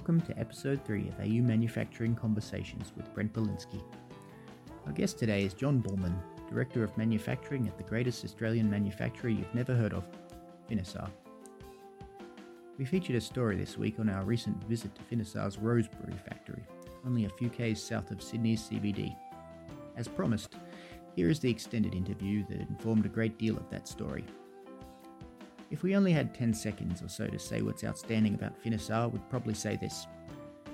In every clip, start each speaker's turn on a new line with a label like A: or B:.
A: welcome to episode 3 of AU Manufacturing Conversations with Brent Belinsky. Our guest today is Jon Bulman, Director of Manufacturing at the greatest Australian manufacturer you've never heard of, Finisar. We featured a story this week on our recent visit to Finisar's Rosebery factory, only a few k's south of Sydney's CBD. As promised, here is the extended interview that informed a great deal of that story. If we only had 10 seconds or so to say what's outstanding about Finisar, we'd probably say this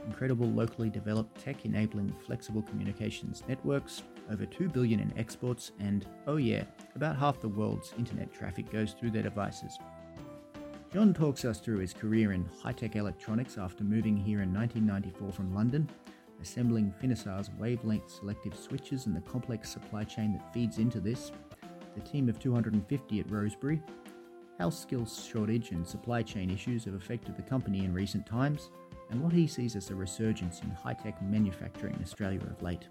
A: incredible locally developed tech enabling flexible communications networks, over 2 billion in exports, and oh yeah, about half the world's internet traffic goes through their devices. Jon talks us through his career in high tech electronics after moving here in 1994 from London, assembling Finisar's wavelength selective switches and the complex supply chain that feeds into this, the team of 250 at Rosebery, how skills shortage and supply chain issues have affected the company in recent times, and what he sees as a resurgence in high tech manufacturing in Australia of late.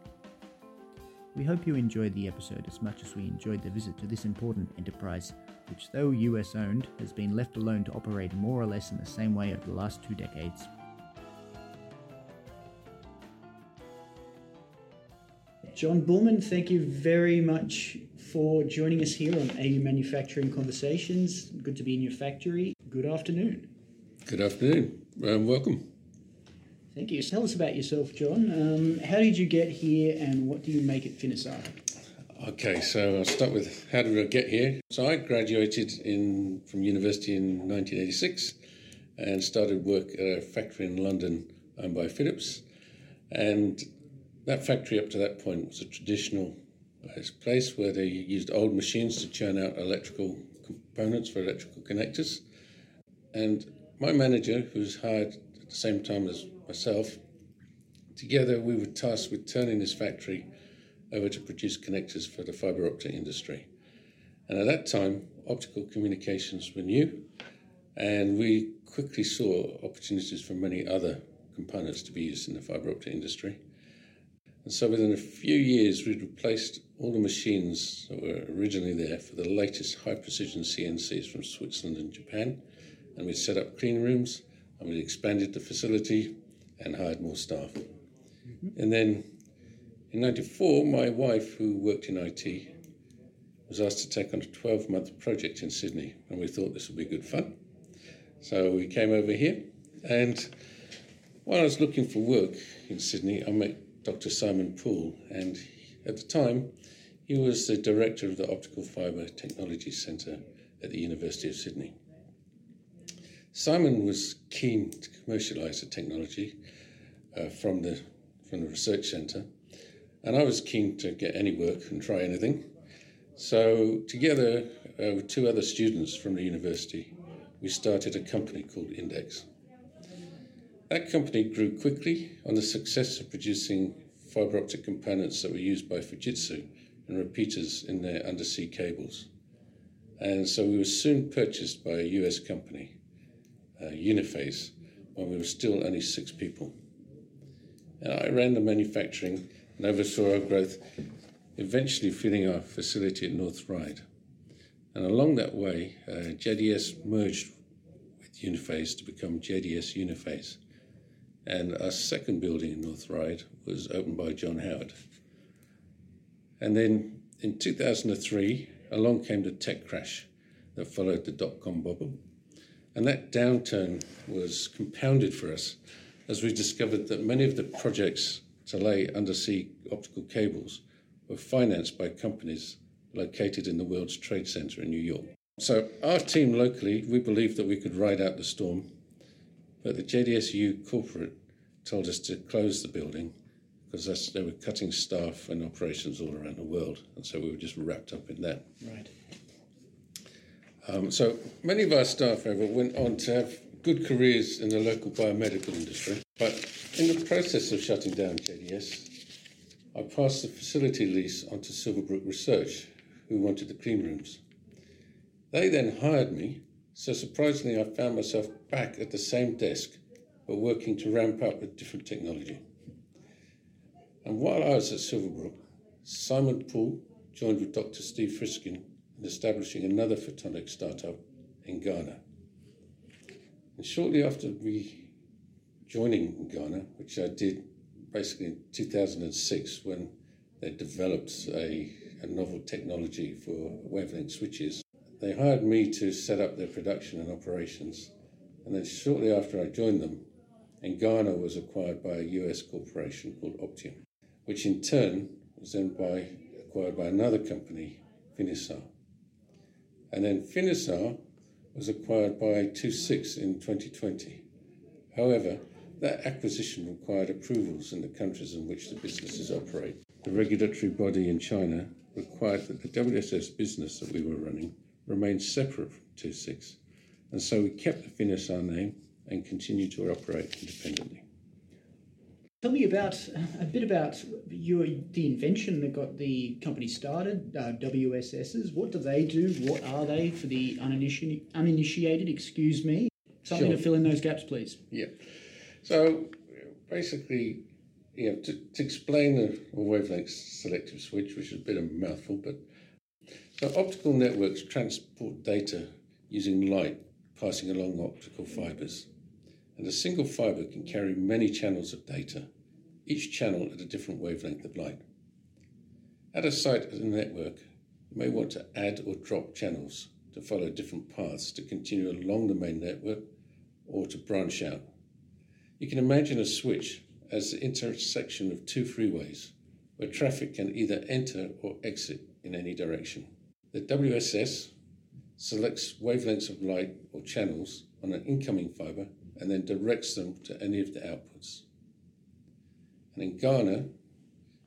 A: We hope you enjoyed the episode as much as we enjoyed the visit to this important enterprise, which, though US owned, has been left alone to operate more or less in the same way over the last two decades. Jon Bulman, thank you very much for joining us here on AU Manufacturing Conversations. Good to be in your factory. Good afternoon.
B: Good afternoon. Um, welcome.
A: Thank you. Tell us about yourself, Jon. Um, how did you get here and what do you make at Finisar?
B: Okay, so I'll start with how did I get here? So I graduated in from university in 1986 and started work at a factory in London owned by Philips. And that factory up to that point was a traditional place where they used old machines to churn out electrical components for electrical connectors. And my manager, who was hired at the same time as myself, together we were tasked with turning this factory over to produce connectors for the fiber optic industry. And at that time, optical communications were new, and we quickly saw opportunities for many other components to be used in the fiber optic industry. And so within a few years, we'd replaced all the machines that were originally there for the latest high precision CNCs from Switzerland and Japan. And we'd set up clean rooms and we'd expanded the facility and hired more staff. Mm-hmm. And then in 94, my wife, who worked in IT, was asked to take on a 12 month project in Sydney. And we thought this would be good fun. So we came over here. And while I was looking for work in Sydney, I met Dr. Simon Poole, and at the time, he was the director of the Optical Fibre Technology Centre at the University of Sydney. Simon was keen to commercialise the technology uh, from the from the research centre, and I was keen to get any work and try anything. So together uh, with two other students from the university, we started a company called Indx. That company grew quickly on the success of producing fiber optic components that were used by Fujitsu and repeaters in their undersea cables. And so we were soon purchased by a US company, uh, Uniphase, when we were still only six people. And I ran the manufacturing and oversaw our growth, eventually filling our facility at North Ryde. And along that way, uh, JDS merged with Uniphase to become JDS Uniphase and our second building in North Ryde was opened by John Howard. And then in 2003, along came the tech crash that followed the dot com bubble. And that downturn was compounded for us as we discovered that many of the projects to lay undersea optical cables were financed by companies located in the World's Trade Center in New York. So, our team locally, we believed that we could ride out the storm but the JDSU corporate told us to close the building because they were cutting staff and operations all around the world, and so we were just wrapped up in that.
A: Right.
B: Um, so many of our staff, however, went on to have good careers in the local biomedical industry. But in the process of shutting down JDS, I passed the facility lease onto Silverbrook Research, who wanted the clean rooms. They then hired me so surprisingly, I found myself back at the same desk, but working to ramp up a different technology. And while I was at Silverbrook, Simon Poole joined with Dr. Steve Frisken in establishing another photonic startup in Engana. And shortly after we joining Engana, which I did basically in 2006 when they developed a, a novel technology for wavelength switches. They hired me to set up their production and operations. And then shortly after I joined them, Engana was acquired by a US corporation called Optium, which in turn was then by, acquired by another company, Finisar. And then Finisar was acquired by II-VI in 2020. However, that acquisition required approvals in the countries in which the businesses operate. The regulatory body in China required that the WSS business that we were running remain separate from II-VI, and so we kept the Finisar name and continue to operate independently.
A: Tell me about a bit about your the invention that got the company started, uh, WSSs. What do they do? What are they for the uninitiated? uninitiated excuse me. Something sure. to fill in those gaps, please.
B: Yeah. So basically, you know, to, to explain the wavelength selective switch, which is a bit of a mouthful, but so optical networks transport data using light passing along optical fibers. And a single fiber can carry many channels of data, each channel at a different wavelength of light. At a site of the network, you may want to add or drop channels to follow different paths to continue along the main network or to branch out. You can imagine a switch as the intersection of two freeways where traffic can either enter or exit in any direction. The WSS selects wavelengths of light or channels on an incoming fiber and then directs them to any of the outputs. And Engana,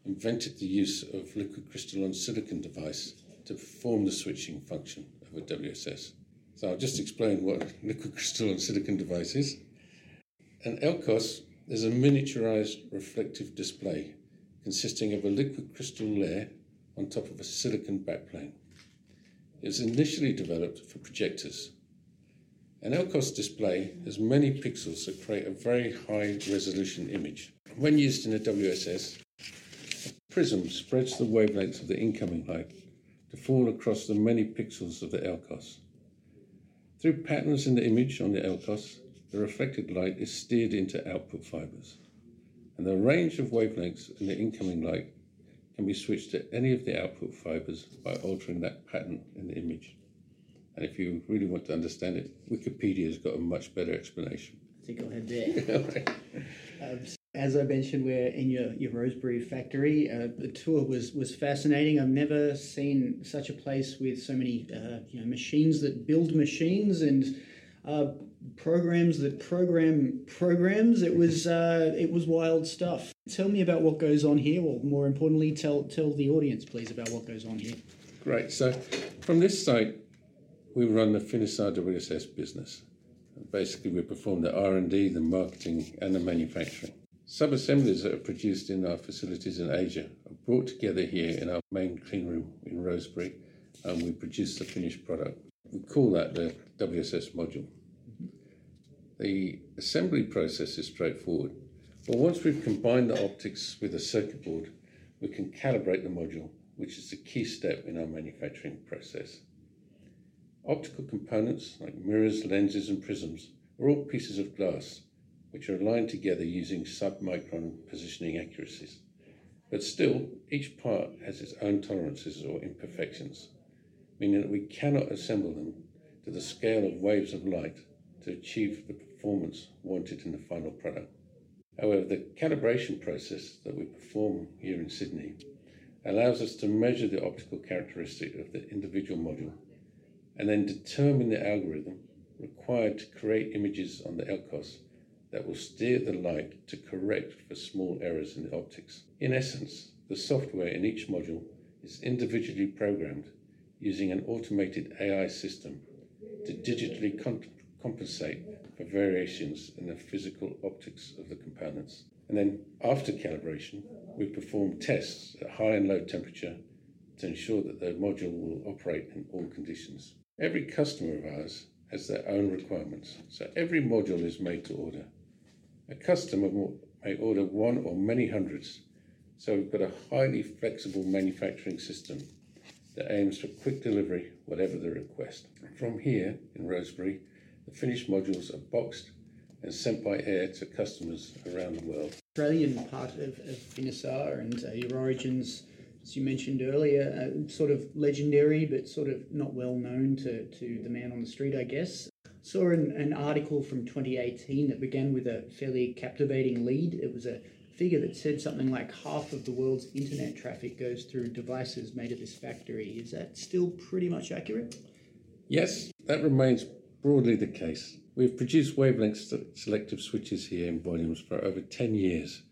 B: invented the use of liquid crystal on silicon device to perform the switching function of a WSS. So I'll just explain what liquid crystal on silicon device is. An LCOS is a miniaturized reflective display consisting of a liquid crystal layer on top of a silicon backplane. It was initially developed for projectors. An LCOS display has many pixels that create a very high resolution image. When used in a WSS, a prism spreads the wavelengths of the incoming light to fall across the many pixels of the LCOS. Through patterns in the image on the LCOS, the reflected light is steered into output fibers. And the range of wavelengths in the incoming light can be switched to any of the output fibers by altering that pattern in the image. And if you really want to understand it, Wikipedia's got a much better explanation.
A: I think I'll head there. um, as I mentioned, we're in your, your Rosebery factory. Uh, the tour was, was fascinating. I've never seen such a place with so many uh, you know, machines that build machines and uh, programs that program programs. It was uh, it was wild stuff. Tell me about what goes on here. Well, more importantly, tell tell the audience, please, about what goes on here.
B: Great. So, from this site, we run the Finisar WSS business. Basically, we perform the R&D, the marketing, and the manufacturing. Sub-assemblies that are produced in our facilities in Asia are brought together here in our main clean room in Rosebery, and we produce the finished product. We call that the WSS module. The assembly process is straightforward, but once we've combined the optics with a circuit board, we can calibrate the module, which is the key step in our manufacturing process. Optical components like mirrors, lenses, and prisms are all pieces of glass which are aligned together using sub-micron positioning accuracies. But still, each part has its own tolerances or imperfections, meaning that we cannot assemble them to the scale of waves of light to achieve the performance wanted in the final product. However, the calibration process that we perform here in Sydney allows us to measure the optical characteristic of the individual module and then determine the algorithm required to create images on the LCOS that will steer the light to correct for small errors in the optics. In essence, the software in each module is individually programmed using an automated AI system to digitally compensate for variations in the physical optics of the components. And then after calibration, we perform tests at high and low temperature to ensure that the module will operate in all conditions. Every customer of ours has their own requirements, so every module is made to order. A customer may order one or many hundreds, so we've got a highly flexible manufacturing system that aims for quick delivery, whatever the request. From here in Rosebery, the finished modules are boxed and sent by air to customers around the world.
A: Australian part of, of Finisar and uh, your origins, as you mentioned earlier, uh, sort of legendary but sort of not well known to, to the man on the street, I guess. Saw an, an article from 2018 that began with a fairly captivating lead. It was a figure that said something like half of the world's internet traffic goes through devices made at this factory. Is that still pretty much accurate?
B: Yes, that remains broadly the case. We've produced wavelength selective switches here in volumes for over 10 years,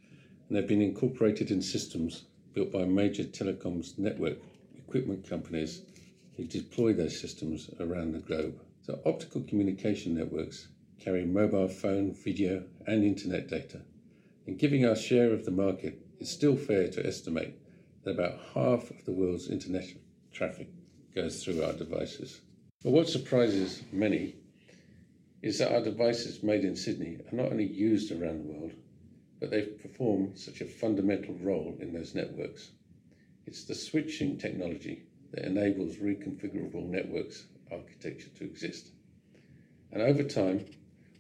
B: and they've been incorporated in systems built by major telecoms network equipment companies who deploy those systems around the globe. So, optical communication networks carry mobile phone, video, and internet data. And giving our share of the market, it's still fair to estimate that about half of the world's internet traffic goes through our devices. But what surprises many is that our devices made in Sydney are not only used around the world, but they perform such a fundamental role in those networks. It's the switching technology that enables reconfigurable networks architecture to exist. And over time,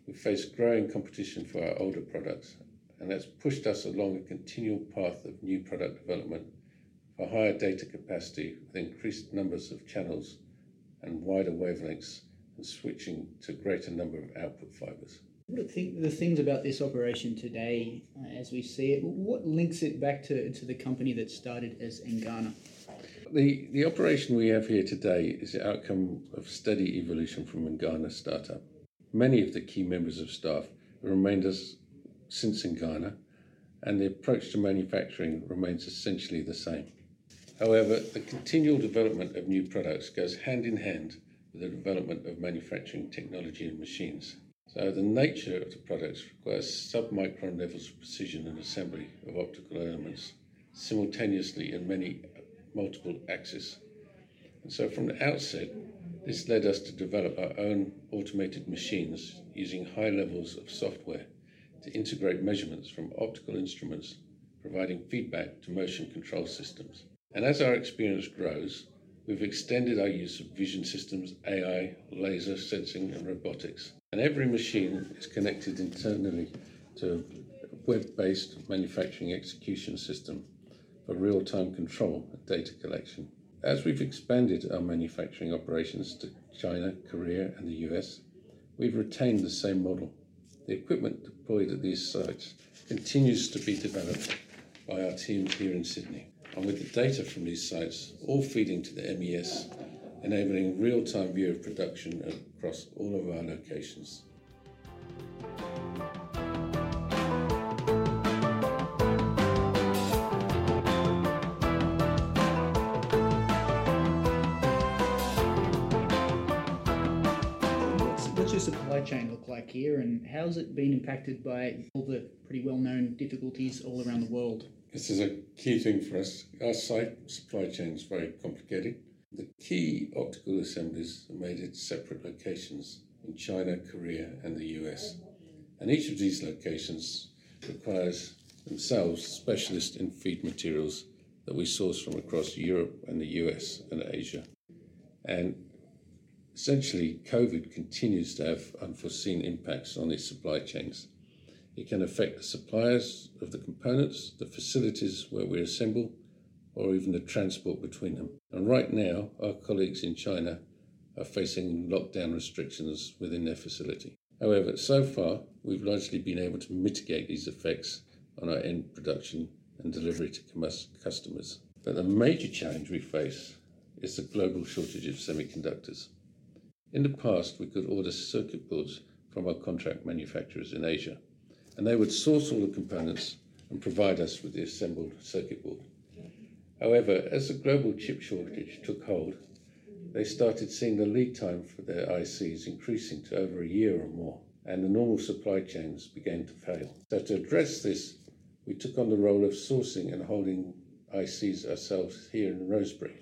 B: we've faced growing competition for our older products, and that's pushed us along a continual path of new product development for higher data capacity with increased numbers of channels and wider wavelengths and switching to a greater number of output fibers.
A: What are the things about this operation today, uh, as we see it, what links it back to, to the company that started as Engana?
B: The, the operation we have here today is the outcome of steady evolution from Engana startup. Many of the key members of staff remained as since Engana, and the approach to manufacturing remains essentially the same. However, the continual development of new products goes hand in hand with the development of manufacturing technology and machines. So the nature of the products requires sub-micron levels of precision and assembly of optical elements simultaneously in many multiple axes. And so from the outset, this led us to develop our own automated machines using high levels of software to integrate measurements from optical instruments, providing feedback to motion control systems. And as our experience grows, We've extended our use of vision systems, AI, laser sensing, and robotics. And every machine is connected internally to a web based manufacturing execution system for real time control and data collection. As we've expanded our manufacturing operations to China, Korea, and the US, we've retained the same model. The equipment deployed at these sites continues to be developed by our team here in Sydney and with the data from these sites all feeding to the MES, enabling real-time view of production across all of our locations.
A: What's your supply chain look like here, and how's it been impacted by all the pretty well-known difficulties all around the world?
B: This is a key thing for us. Our site supply chain is very complicated. The key optical assemblies are made at separate locations in China, Korea, and the US. And each of these locations requires themselves specialists in feed materials that we source from across Europe and the US and Asia. And essentially, COVID continues to have unforeseen impacts on these supply chains. It can affect the suppliers of the components, the facilities where we assemble, or even the transport between them. And right now, our colleagues in China are facing lockdown restrictions within their facility. However, so far, we've largely been able to mitigate these effects on our end production and delivery to customers. But the major challenge we face is the global shortage of semiconductors. In the past, we could order circuit boards from our contract manufacturers in Asia and they would source all the components and provide us with the assembled circuit board. However, as the global chip shortage took hold, they started seeing the lead time for their ICs increasing to over a year or more, and the normal supply chains began to fail. So, to address this, we took on the role of sourcing and holding ICs ourselves here in Rosebery.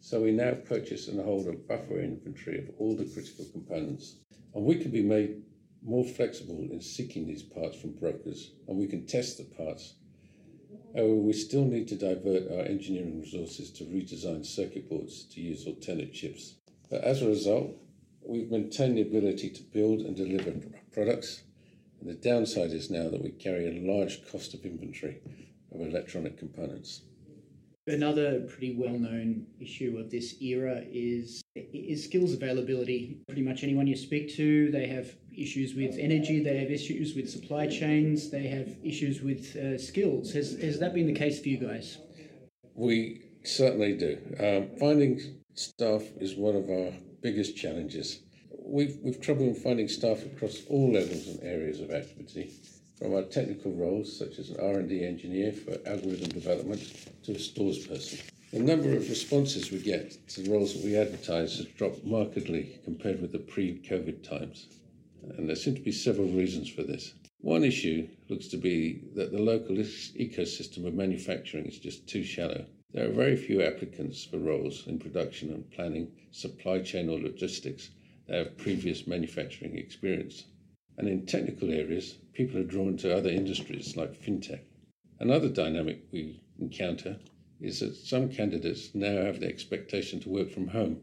B: So, we now purchase and hold a buffer inventory of all the critical components, and we can be made more flexible in seeking these parts from brokers, and we can test the parts. However, we still need to divert our engineering resources to redesign circuit boards to use alternate chips. But as a result, we've maintained the ability to build and deliver products And the downside is now that we carry a large cost of inventory of electronic components.
A: Another pretty well-known issue of this era is is skills availability. Pretty much anyone you speak to, they have issues with energy, they have issues with supply chains, they have issues with uh, skills. Has has that been the case for you guys?
B: We certainly do. Um, finding staff is one of our biggest challenges. We've we've trouble in finding staff across all levels and areas of activity from our technical roles, such as an R&D engineer for algorithm development, to a stores person. The number of responses we get to the roles that we advertise has dropped markedly compared with the pre-COVID times. And there seem to be several reasons for this. One issue looks to be that the local ecosystem of manufacturing is just too shallow. There are very few applicants for roles in production and planning, supply chain, or logistics that have previous manufacturing experience. And in technical areas, people are drawn to other industries like fintech. Another dynamic we encounter is that some candidates now have the expectation to work from home,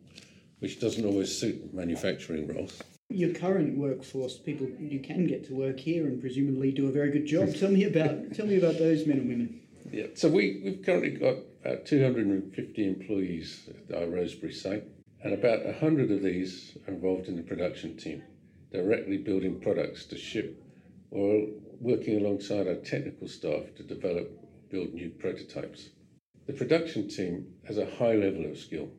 B: which doesn't always suit manufacturing roles.
A: Your current workforce, people you can get to work here and presumably do a very good job. tell me about tell me about those men and women.
B: Yeah, so we, we've currently got about 250 employees at our Rosebery site, and about 100 of these are involved in the production team directly building products to ship or working alongside our technical staff to develop build new prototypes. The production team has a high level of skill.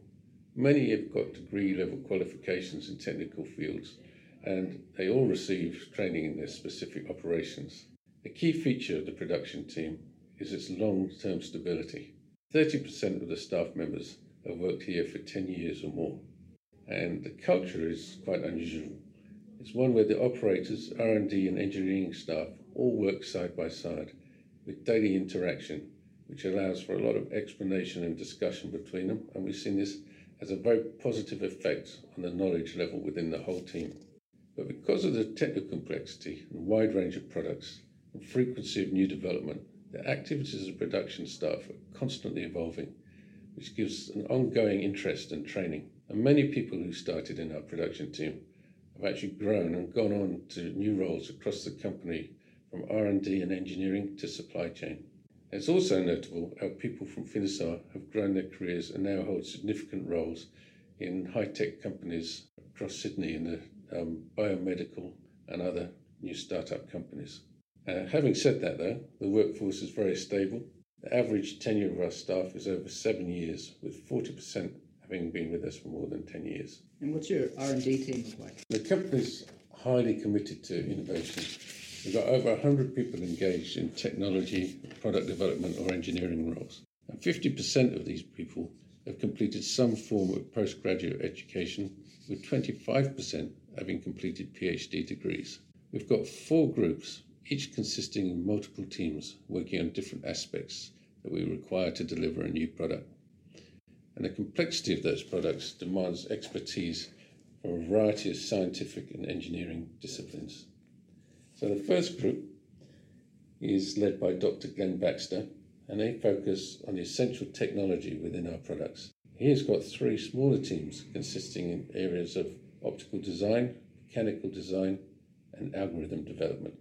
B: Many have got degree level qualifications in technical fields and they all receive training in their specific operations. A key feature of the production team is its long term stability. 30% of the staff members have worked here for 10 years or more, and the culture is quite unusual is one where the operators, R&D and engineering staff all work side by side with daily interaction, which allows for a lot of explanation and discussion between them. And we've seen this as a very positive effect on the knowledge level within the whole team. But because of the technical complexity and wide range of products and frequency of new development, the activities of production staff are constantly evolving, which gives an ongoing interest and training. And many people who started in our production team have actually grown and gone on to new roles across the company from R&D and engineering to supply chain. It's also notable how people from Finisar have grown their careers and now hold significant roles in high-tech companies across Sydney in the um, biomedical and other new startup companies. Uh, having said that, though, the workforce is very stable. The average tenure of our staff is over seven years, with 40% having been with us for more than 10 years.
A: And what's your R&D team look like?
B: The company's highly committed to innovation. We've got over 100 people engaged in technology, product development or engineering roles. And 50% of these people have completed some form of postgraduate education, with 25% having completed PhD degrees. We've got four groups, each consisting of multiple teams working on different aspects that we require to deliver a new product and the complexity of those products demands expertise from a variety of scientific and engineering disciplines. So the first group is led by Dr. Glenn Baxter, and they focus on the essential technology within our products. He has got three smaller teams consisting in areas of optical design, mechanical design, and algorithm development.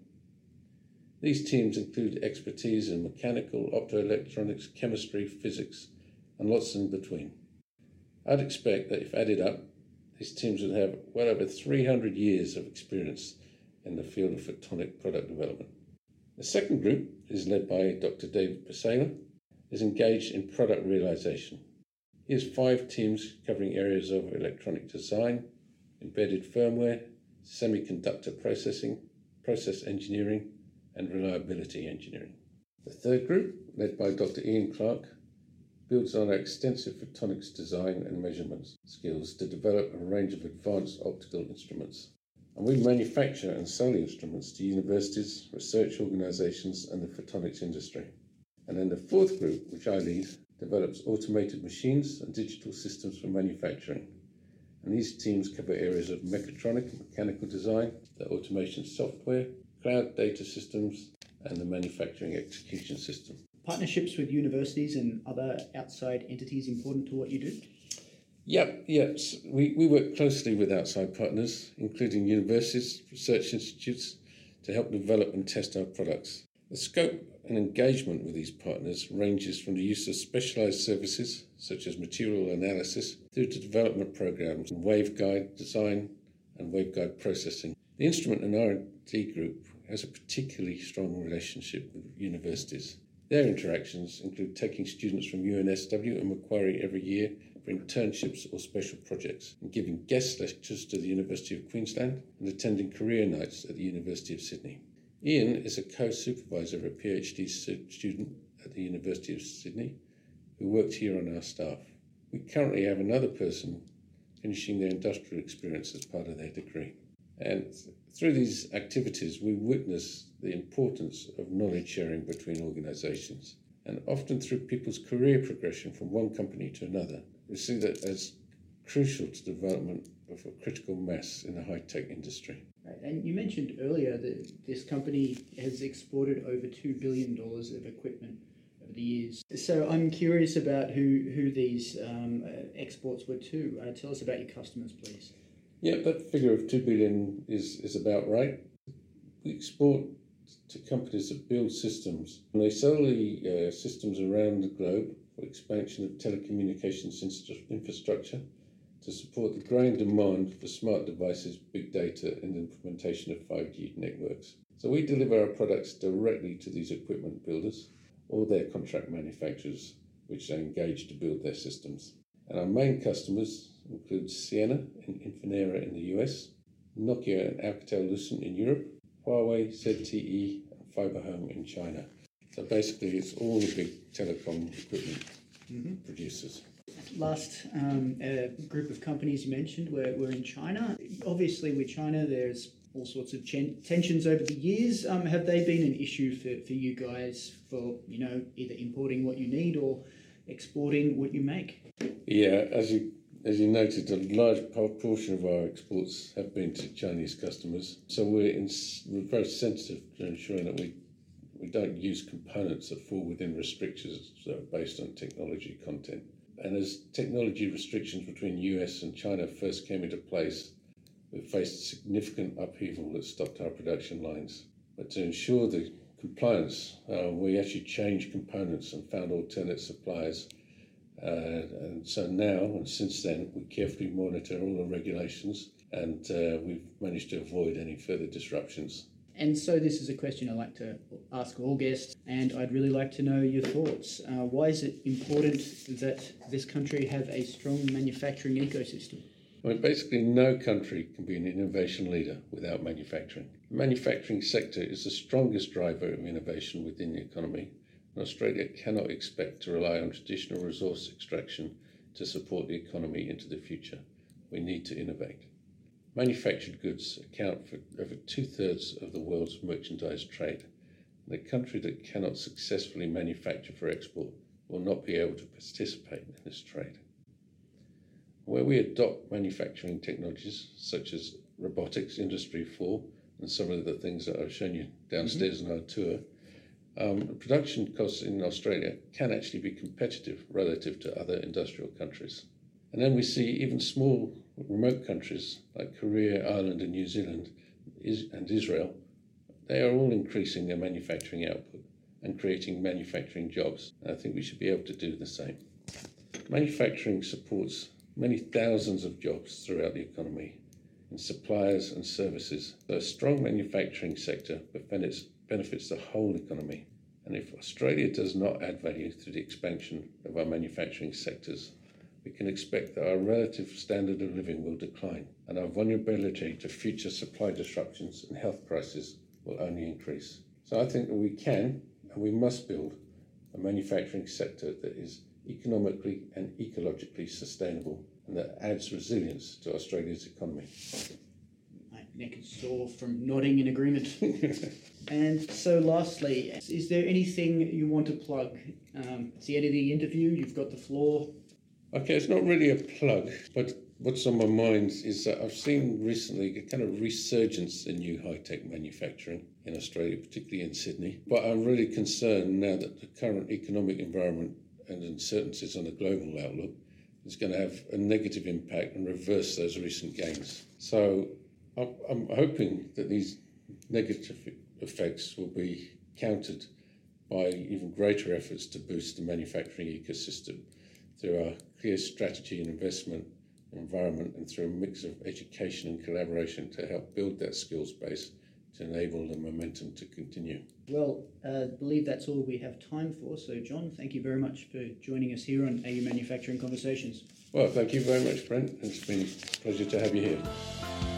B: These teams include expertise in mechanical, optoelectronics, chemistry, physics, and lots in between. I'd expect that if added up, these teams would have well over 300 years of experience in the field of photonic product development. The second group is led by Dr. David Pasela, is engaged in product realization. He has five teams covering areas of electronic design, embedded firmware, semiconductor processing, process engineering, and reliability engineering. The third group, led by Dr. Ian Clark, builds on our extensive photonics design and measurements skills to develop a range of advanced optical instruments. And we manufacture and sell instruments to universities, research organizations, and the photonics industry. And then the fourth group, which I lead, develops automated machines and digital systems for manufacturing. And these teams cover areas of mechatronic and mechanical design, the automation software, cloud data systems, and the manufacturing execution system
A: partnerships with universities and other outside entities important to what you do?
B: Yep, yes. We, we work closely with outside partners, including universities, research institutes, to help develop and test our products. The scope and engagement with these partners ranges from the use of specialized services, such as material analysis, through to development programs in waveguide design and waveguide processing. The instrument and R&D group has a particularly strong relationship with universities. Their interactions include taking students from UNSW and Macquarie every year for internships or special projects, and giving guest lectures to the University of Queensland and attending career nights at the University of Sydney. Ian is a co supervisor of a PhD student at the University of Sydney who worked here on our staff. We currently have another person finishing their industrial experience as part of their degree. And through these activities, we witness the importance of knowledge sharing between organizations. And often through people's career progression from one company to another, we see that as crucial to the development of a critical mass in the high tech industry.
A: And you mentioned earlier that this company has exported over $2 billion of equipment over the years. So I'm curious about who, who these um, exports were to. Uh, tell us about your customers, please.
B: Yeah, that figure of 2 billion is, is about right. We export to companies that build systems, and they sell the uh, systems around the globe for expansion of telecommunications infrastructure to support the growing demand for smart devices, big data, and implementation of 5G networks. So we deliver our products directly to these equipment builders or their contract manufacturers, which they engage to build their systems. And our main customers include Ciena and Infinera in the US, Nokia and Alcatel Lucent in Europe, Huawei, ZTE, and Fiberhome in China. So basically, it's all the big telecom equipment mm-hmm. producers
A: last um, uh, group of companies you mentioned were, were in China. Obviously, with China, there's all sorts of chen- tensions over the years. Um, have they been an issue for, for you guys for you know either importing what you need or exporting what you make?
B: Yeah, as you as you noted, a large proportion of our exports have been to Chinese customers. So we're, in, we're very sensitive to ensuring that we we don't use components that fall within restrictions that are based on technology content. And as technology restrictions between US and China first came into place, we faced significant upheaval that stopped our production lines. But to ensure the compliance, uh, we actually changed components and found alternate suppliers. Uh, and so now and since then, we carefully monitor all the regulations and uh, we've managed to avoid any further disruptions.
A: And so, this is a question I like to ask all guests, and I'd really like to know your thoughts. Uh, why is it important that this country have a strong manufacturing ecosystem?
B: I mean, basically, no country can be an innovation leader without manufacturing. The manufacturing sector is the strongest driver of innovation within the economy, Australia cannot expect to rely on traditional resource extraction to support the economy into the future. We need to innovate. Manufactured goods account for over two thirds of the world's merchandise trade. And a country that cannot successfully manufacture for export will not be able to participate in this trade. Where we adopt manufacturing technologies such as robotics, Industry 4, and some of the things that I've shown you downstairs mm-hmm. in our tour, um, production costs in Australia can actually be competitive relative to other industrial countries. And then we see even small remote countries like Korea, Ireland, and New Zealand and Israel, they are all increasing their manufacturing output and creating manufacturing jobs. And I think we should be able to do the same. Manufacturing supports many thousands of jobs throughout the economy in suppliers and services. So a strong manufacturing sector benefits, benefits the whole economy. And if Australia does not add value through the expansion of our manufacturing sectors, we can expect that our relative standard of living will decline and our vulnerability to future supply disruptions and health crises will only increase. So I think that we can and we must build a manufacturing sector that is economically and ecologically sustainable and that adds resilience to Australia's economy.
A: Neck is sore from nodding in agreement. and so, lastly, is there anything you want to plug? Um, it's the end of the interview, you've got the floor.
B: Okay, it's not really a plug, but what's on my mind is that I've seen recently a kind of resurgence in new high tech manufacturing in Australia, particularly in Sydney. But I'm really concerned now that the current economic environment and uncertainties on the global outlook is going to have a negative impact and reverse those recent gains. So I'm hoping that these negative effects will be countered by even greater efforts to boost the manufacturing ecosystem through our clear strategy and investment environment and through a mix of education and collaboration to help build that skills base to enable the momentum to continue.
A: Well, I uh, believe that's all we have time for. So, Jon, thank you very much for joining us here on AU Manufacturing Conversations.
B: Well, thank you very much, Brent. It's been a pleasure to have you here.